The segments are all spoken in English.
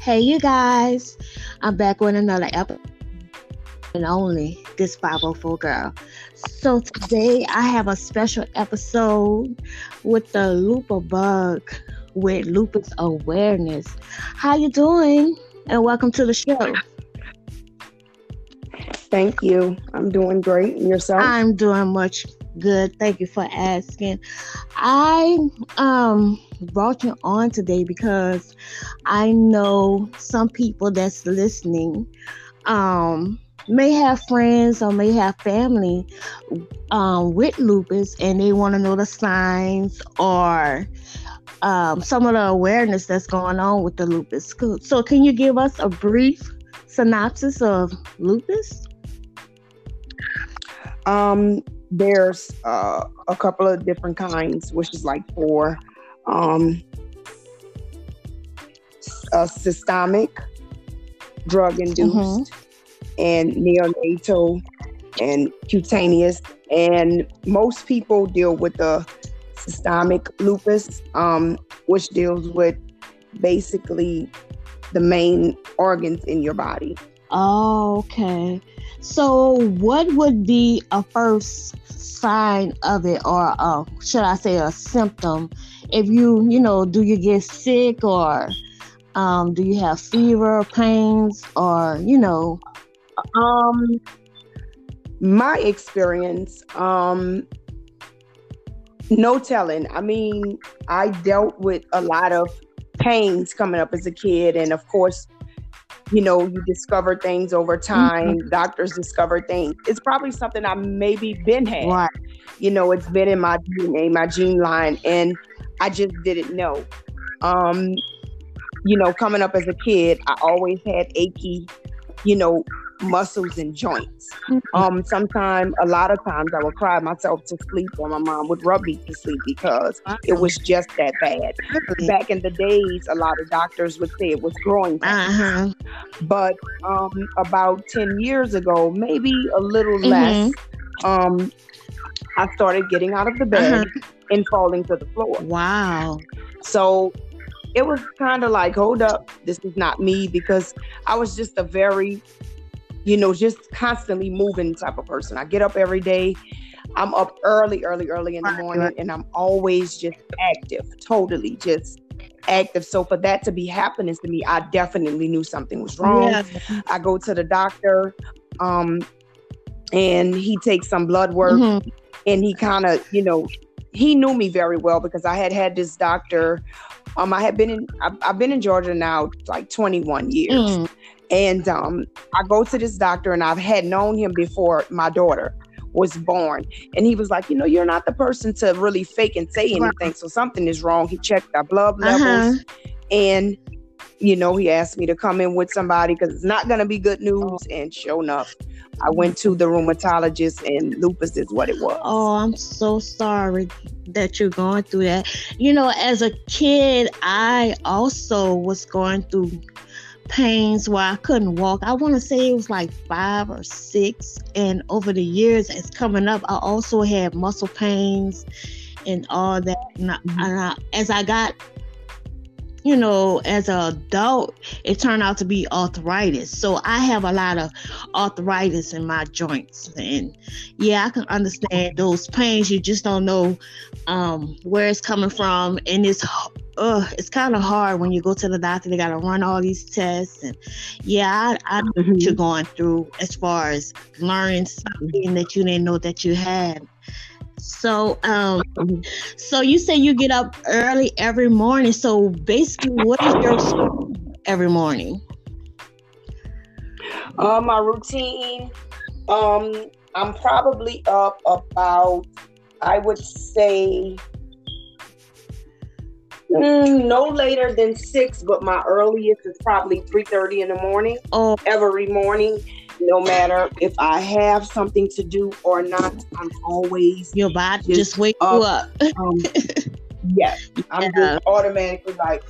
Hey, you guys, I'm back with another episode and only this 504 girl. So today I have a special episode with the Lupus Bug with lupus awareness. How you doing? And welcome to the show. Thank you. I'm doing great. And yourself? I'm doing much good. Thank you for asking. I um brought you on today because I know some people that's listening um may have friends or may have family um, with lupus and they want to know the signs or um, some of the awareness that's going on with the lupus. So, can you give us a brief synopsis of lupus? Um, there's uh, a couple of different kinds, which is like four. Um, systemic, drug induced, mm-hmm. and neonatal, and cutaneous. And most people deal with the systemic lupus, um, which deals with basically the main organs in your body. Oh, okay. So, what would be a first sign of it, or uh, should I say a symptom? If you, you know, do you get sick, or um, do you have fever, pains, or you know? Um, my experience, um, no telling. I mean, I dealt with a lot of pains coming up as a kid, and of course, you know, you discover things over time. Mm-hmm. Doctors discover things. It's probably something I maybe been had. Right. You know, it's been in my DNA, my gene line, and I just didn't know. Um, you know, coming up as a kid, I always had achy, you know, muscles and joints. Um, sometimes, a lot of times, I would cry myself to sleep, or my mom would rub me to sleep because it was just that bad. Back in the days, a lot of doctors would say it was growing pains. Uh-huh. But um, about ten years ago, maybe a little mm-hmm. less, um, I started getting out of the bed uh-huh. and falling to the floor. Wow. So it was kind of like, hold up, this is not me because I was just a very you know, just constantly moving type of person. I get up every day. I'm up early, early, early in the morning, and I'm always just active, totally just active. So for that to be happening to me, I definitely knew something was wrong. Yeah. I go to the doctor, um, and he takes some blood work, mm-hmm. and he kind of, you know, he knew me very well because I had had this doctor. Um, I had been in, I've, I've been in Georgia now like 21 years. Mm. And um, I go to this doctor, and I've had known him before my daughter was born. And he was like, you know, you're not the person to really fake and say anything. So something is wrong. He checked our blood levels, uh-huh. and you know, he asked me to come in with somebody because it's not going to be good news. Oh. And sure enough, I went to the rheumatologist, and lupus is what it was. Oh, I'm so sorry that you're going through that. You know, as a kid, I also was going through pains where I couldn't walk. I want to say it was like five or six. And over the years, it's coming up, I also had muscle pains and all that. And, I, and I, as I got you know, as an adult, it turned out to be arthritis. So I have a lot of arthritis in my joints. And yeah, I can understand those pains. You just don't know um, where it's coming from. And it's uh, it's kind of hard when you go to the doctor. They got to run all these tests. And yeah, I, I know mm-hmm. what you're going through as far as learning something that you didn't know that you had. So, um, so you say you get up early every morning. So basically, what is your every morning? Uh, my routine. Um, I'm probably up about, I would say, mm, no later than six. But my earliest is probably three thirty in the morning. Oh, every morning no matter if I have something to do or not, I'm always your body just, just wake up. you up. um, yes, I'm yeah. just automatically like,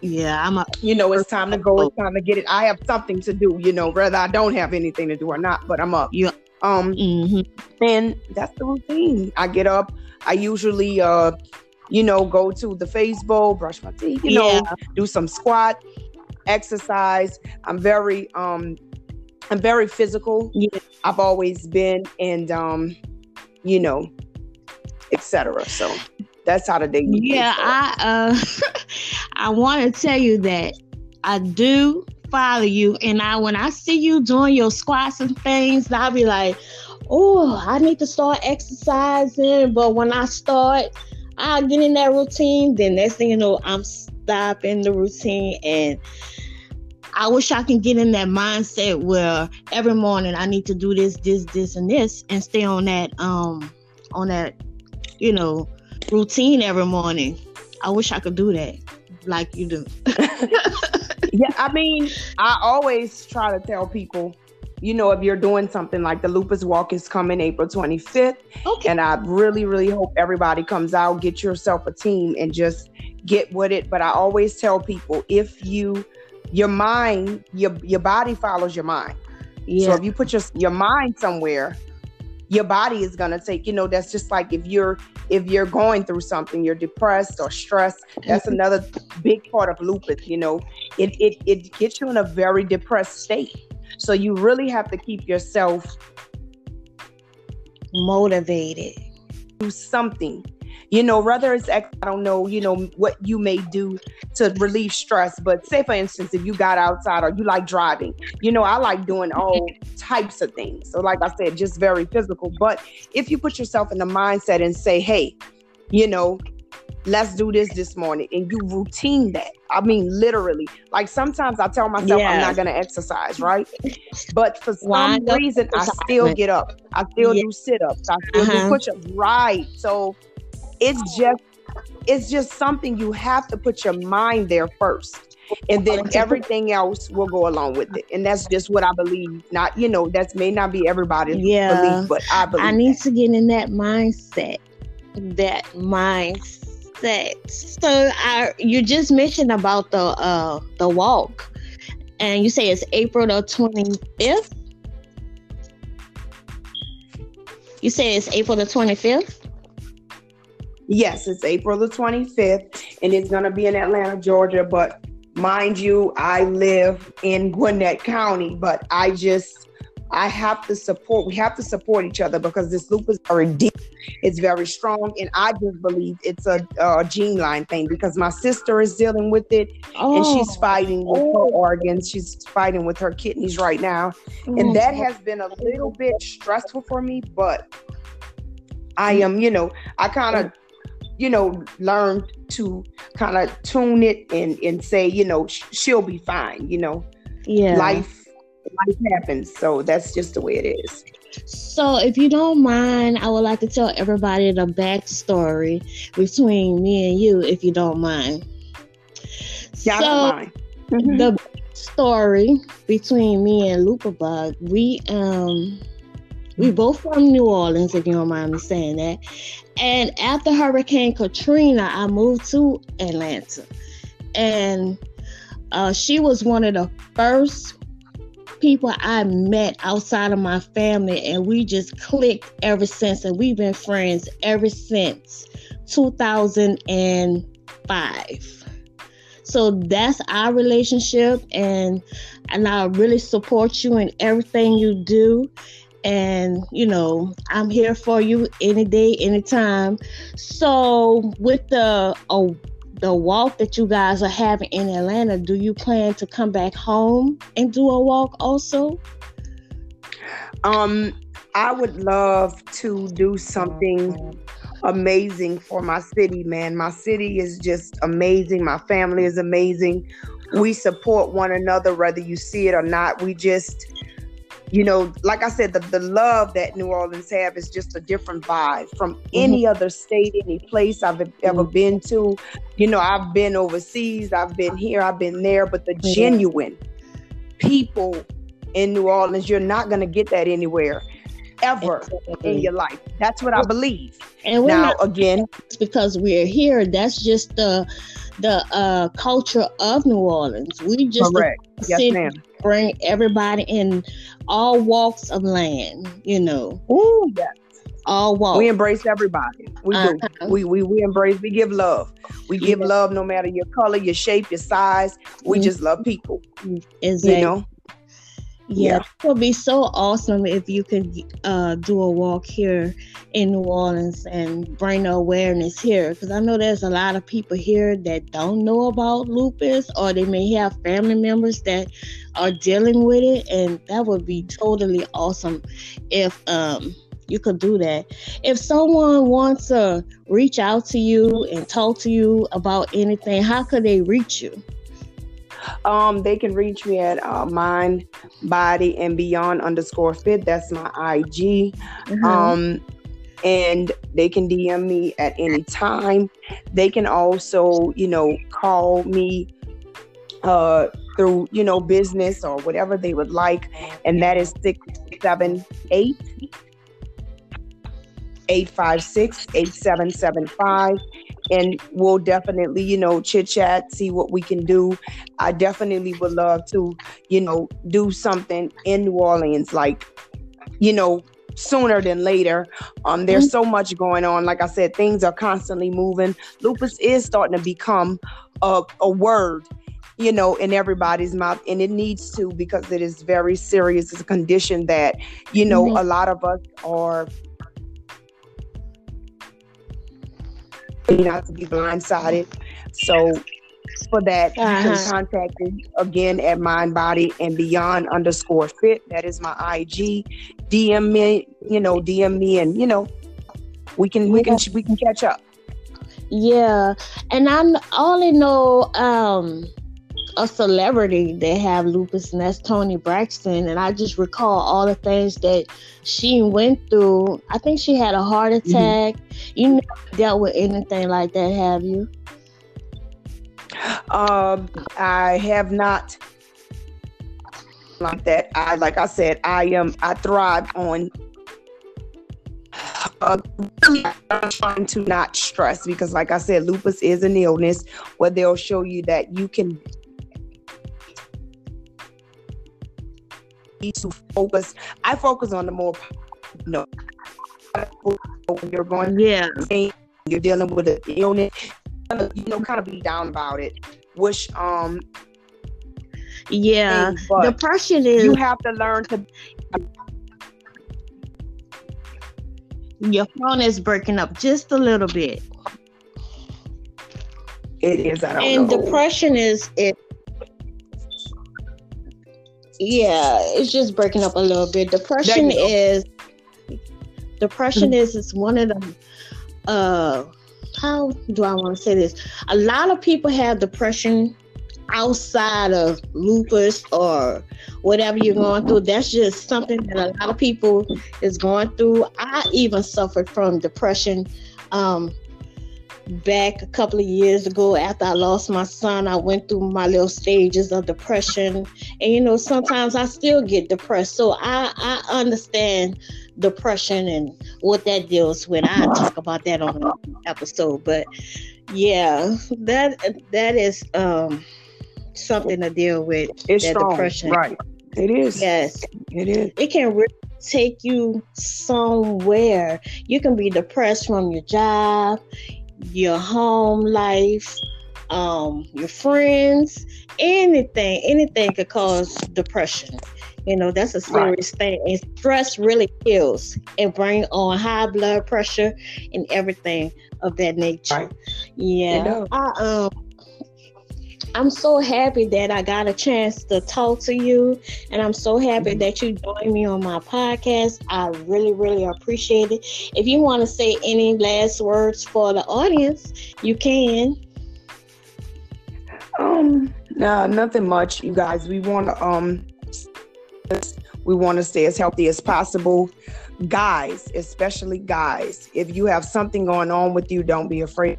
yeah, I'm a. You know, it's time to go. It's time to get it. I have something to do. You know, whether I don't have anything to do or not, but I'm up. Yeah. Um, mm-hmm. and that's the routine. I get up. I usually uh you know, go to the Facebook, brush my teeth, you know, do some squat exercise. I'm very um I'm very physical. Yeah. I've always been and um, you know, etc. So that's how the day. Yeah, I uh I want to tell you that I do follow you and I when I see you doing your squats and things, I'll be like, oh, I need to start exercising. But when I start, I get in that routine, then next thing you know, I'm stopping the routine and I wish I can get in that mindset where every morning I need to do this, this, this, and this, and stay on that, um, on that, you know, routine every morning. I wish I could do that, like you do. yeah, I mean, I always try to tell people, you know, if you're doing something like the Lupus Walk is coming April 25th, okay. and I really, really hope everybody comes out, get yourself a team, and just get with it. But I always tell people if you your mind, your your body follows your mind. Yeah. So if you put your your mind somewhere, your body is gonna take. You know, that's just like if you're if you're going through something, you're depressed or stressed. That's mm-hmm. another big part of lupus. You know, it it it gets you in a very depressed state. So you really have to keep yourself motivated. Do something you know, whether it's I don't know, you know, what you may do to relieve stress. But say, for instance, if you got outside or you like driving, you know, I like doing all types of things. So, like I said, just very physical. But if you put yourself in the mindset and say, hey, you know, let's do this this morning. And you routine that. I mean literally. Like sometimes i tell myself yes. i'm not going to exercise right? But for some reason i still get up. I still yeah. do sit-ups. I still uh-huh. do push-ups. Right. So it's just it's just something you have to put your mind there first. And then everything else will go along with it. And that's just what i believe. Not you know that may not be everybody's yeah, belief but i believe i need that. to get in that mindset. That mindset so I, you just mentioned about the uh the walk. And you say it's april the 25th you say it's april the 25th Yes, it's April the 25th, and it's going to be in Atlanta, Georgia. But mind you, I live in Gwinnett County, but I just I have to support. We have to support each other because this lupus is very deep. It's very strong, and I just believe it's a, a gene line thing because my sister is dealing with it, oh. and she's oh. fighting with oh. her organs. She's fighting with her kidneys right now, oh. and mm. that has been a little bit stressful for me. But I am, you know, I kind of you know, learn to kind of tune it and and say, you know, sh- she'll be fine. You know, yeah, life life happens, so that's just the way it is. So, if you don't mind, I would like to tell everybody the backstory between me and you, if you don't mind. Yeah, so, don't mind. Mm-hmm. The story between me and Lupabug, we um we both from New Orleans, if you don't mind me saying that. And after Hurricane Katrina, I moved to Atlanta. And uh, she was one of the first people I met outside of my family, and we just clicked ever since. And we've been friends ever since 2005. So that's our relationship, and and I really support you in everything you do and you know i'm here for you any day anytime so with the uh, the walk that you guys are having in atlanta do you plan to come back home and do a walk also? Um i would love to do something amazing for my city man. My city is just amazing. My family is amazing. We support one another whether you see it or not. We just you know, like I said, the, the love that New Orleans have is just a different vibe from mm-hmm. any other state, any place I've ever mm-hmm. been to. You know, I've been overseas, I've been here, I've been there, but the mm-hmm. genuine people in New Orleans, you're not going to get that anywhere ever in your life. That's what I believe. And now, not, again, because we're here, that's just the the uh, culture of New Orleans. We just. Yes, ma'am. bring everybody in all walks of land. You know. Oh yes. all walk. We embrace everybody. We uh-huh. do. We, we we embrace. We give love. We give yeah. love no matter your color, your shape, your size. We mm-hmm. just love people. Exactly. You know. Yeah, it would be so awesome if you could uh, do a walk here in New Orleans and bring the awareness here. Because I know there's a lot of people here that don't know about lupus, or they may have family members that are dealing with it, and that would be totally awesome if um, you could do that. If someone wants to reach out to you and talk to you about anything, how could they reach you? Um, they can reach me at uh, mind, body, and beyond underscore fit. That's my IG. Mm-hmm. Um, and they can DM me at any time. They can also, you know, call me uh, through, you know, business or whatever they would like. And that is 678 856 8775 and we'll definitely, you know, chit chat, see what we can do. I definitely would love to, you know, do something in New Orleans, like, you know, sooner than later. Um, there's so much going on. Like I said, things are constantly moving. Lupus is starting to become a, a word you know, in everybody's mouth, and it needs to because it is very serious. It's a condition that, you know, mm-hmm. a lot of us are not to be blindsided. So for that, uh-huh. you can uh-huh. contact me again at Mind Body and Beyond underscore Fit. That is my IG. DM me, you know, DM me, and you know, we can we can we can catch up. Yeah, and I only know um a celebrity that have lupus, and that's Toni Braxton. And I just recall all the things that she went through. I think she had a heart mm-hmm. attack. Mm-hmm. You never dealt with anything like that, have you? Um, I have not like that. I like I said, I am I thrive on uh, I'm trying to not stress because, like I said, lupus is an illness where they'll show you that you can to focus. I focus on the more, you know, when you're going, yeah, you're dealing with an illness, you know, kind of be down about it. Which, um, yeah, depression is. You have to learn to. Your phone is breaking up just a little bit. It is. and know. depression is it yeah, it's just breaking up a little bit. Depression is depression mm-hmm. is it's one of the uh how do I want to say this? A lot of people have depression outside of lupus or whatever you're going through. That's just something that a lot of people is going through. I even suffered from depression um, back a couple of years ago after I lost my son, I went through my little stages of depression. And you know, sometimes I still get depressed. So I, I understand depression and what that deals with. I talk about that on an episode. But yeah, that that is um something to deal with. It's that strong, depression. Right. It is. Yes. It is. It can really take you somewhere. You can be depressed from your job your home life, um, your friends, anything, anything could cause depression. You know, that's a serious right. thing. And stress really kills and bring on high blood pressure and everything of that nature. Right. Yeah. I um I'm so happy that I got a chance to talk to you, and I'm so happy mm-hmm. that you joined me on my podcast. I really, really appreciate it. If you want to say any last words for the audience, you can. Um, no, nothing much, you guys. We want to um, we want to stay as healthy as possible. Guys, especially guys, if you have something going on with you, don't be afraid.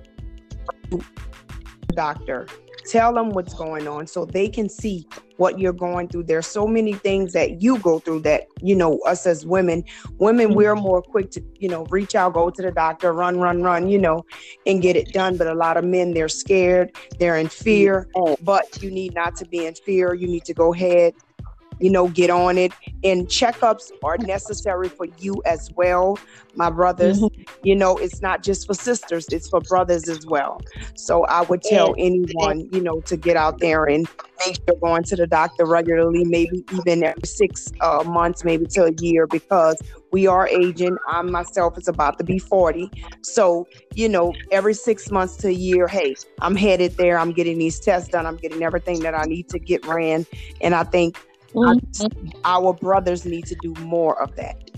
Doctor Tell them what's going on so they can see what you're going through. There's so many things that you go through that, you know, us as women, women, mm-hmm. we're more quick to, you know, reach out, go to the doctor, run, run, run, you know, and get it done. But a lot of men, they're scared, they're in fear, mm-hmm. but you need not to be in fear. You need to go ahead you know, get on it. And checkups are necessary for you as well, my brothers. Mm-hmm. You know, it's not just for sisters, it's for brothers as well. So I would tell anyone, you know, to get out there and make sure going to the doctor regularly, maybe even every six uh, months, maybe to a year, because we are aging. I myself is about to be 40. So, you know, every six months to a year, hey, I'm headed there. I'm getting these tests done. I'm getting everything that I need to get ran. And I think mm-hmm. our brothers need to do more of that.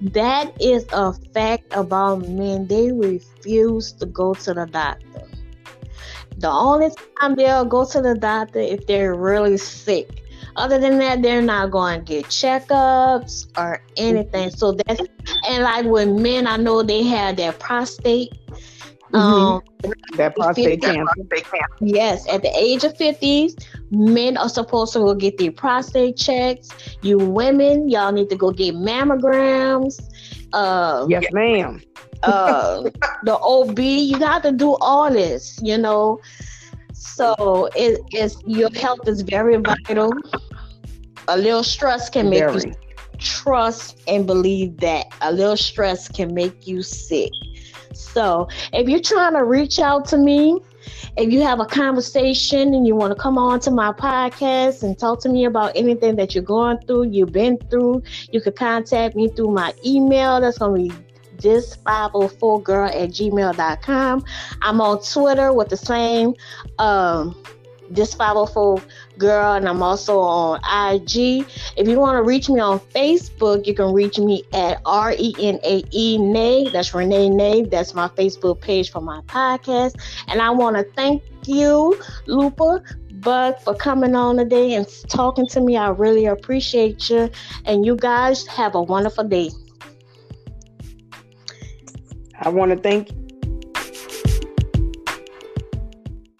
That is a fact about men. They refuse to go to the doctor. The only time they'll go to the doctor if they're really sick. Other than that, they're not going to get checkups or anything. So that's and like with men, I know they have their prostate. Mm-hmm. Um, that prostate cancer. Yes, at the age of 50s, men are supposed to go get their prostate checks. You women, y'all need to go get mammograms. Uh, yes, ma'am. uh, the OB, you got to do all this, you know. So it is your health is very vital. A little stress can make very. you trust and believe that. A little stress can make you sick. So if you're trying to reach out to me, if you have a conversation and you want to come on to my podcast and talk to me about anything that you're going through, you've been through, you could contact me through my email. That's going to be this 504 girl at gmail.com. I'm on Twitter with the same um, this 504 girl, and I'm also on IG. If you want to reach me on Facebook, you can reach me at R E N A E Nay. That's Renae Nay. That's my Facebook page for my podcast. And I want to thank you, Lupa Bug, for coming on today and talking to me. I really appreciate you. And you guys have a wonderful day. I want to thank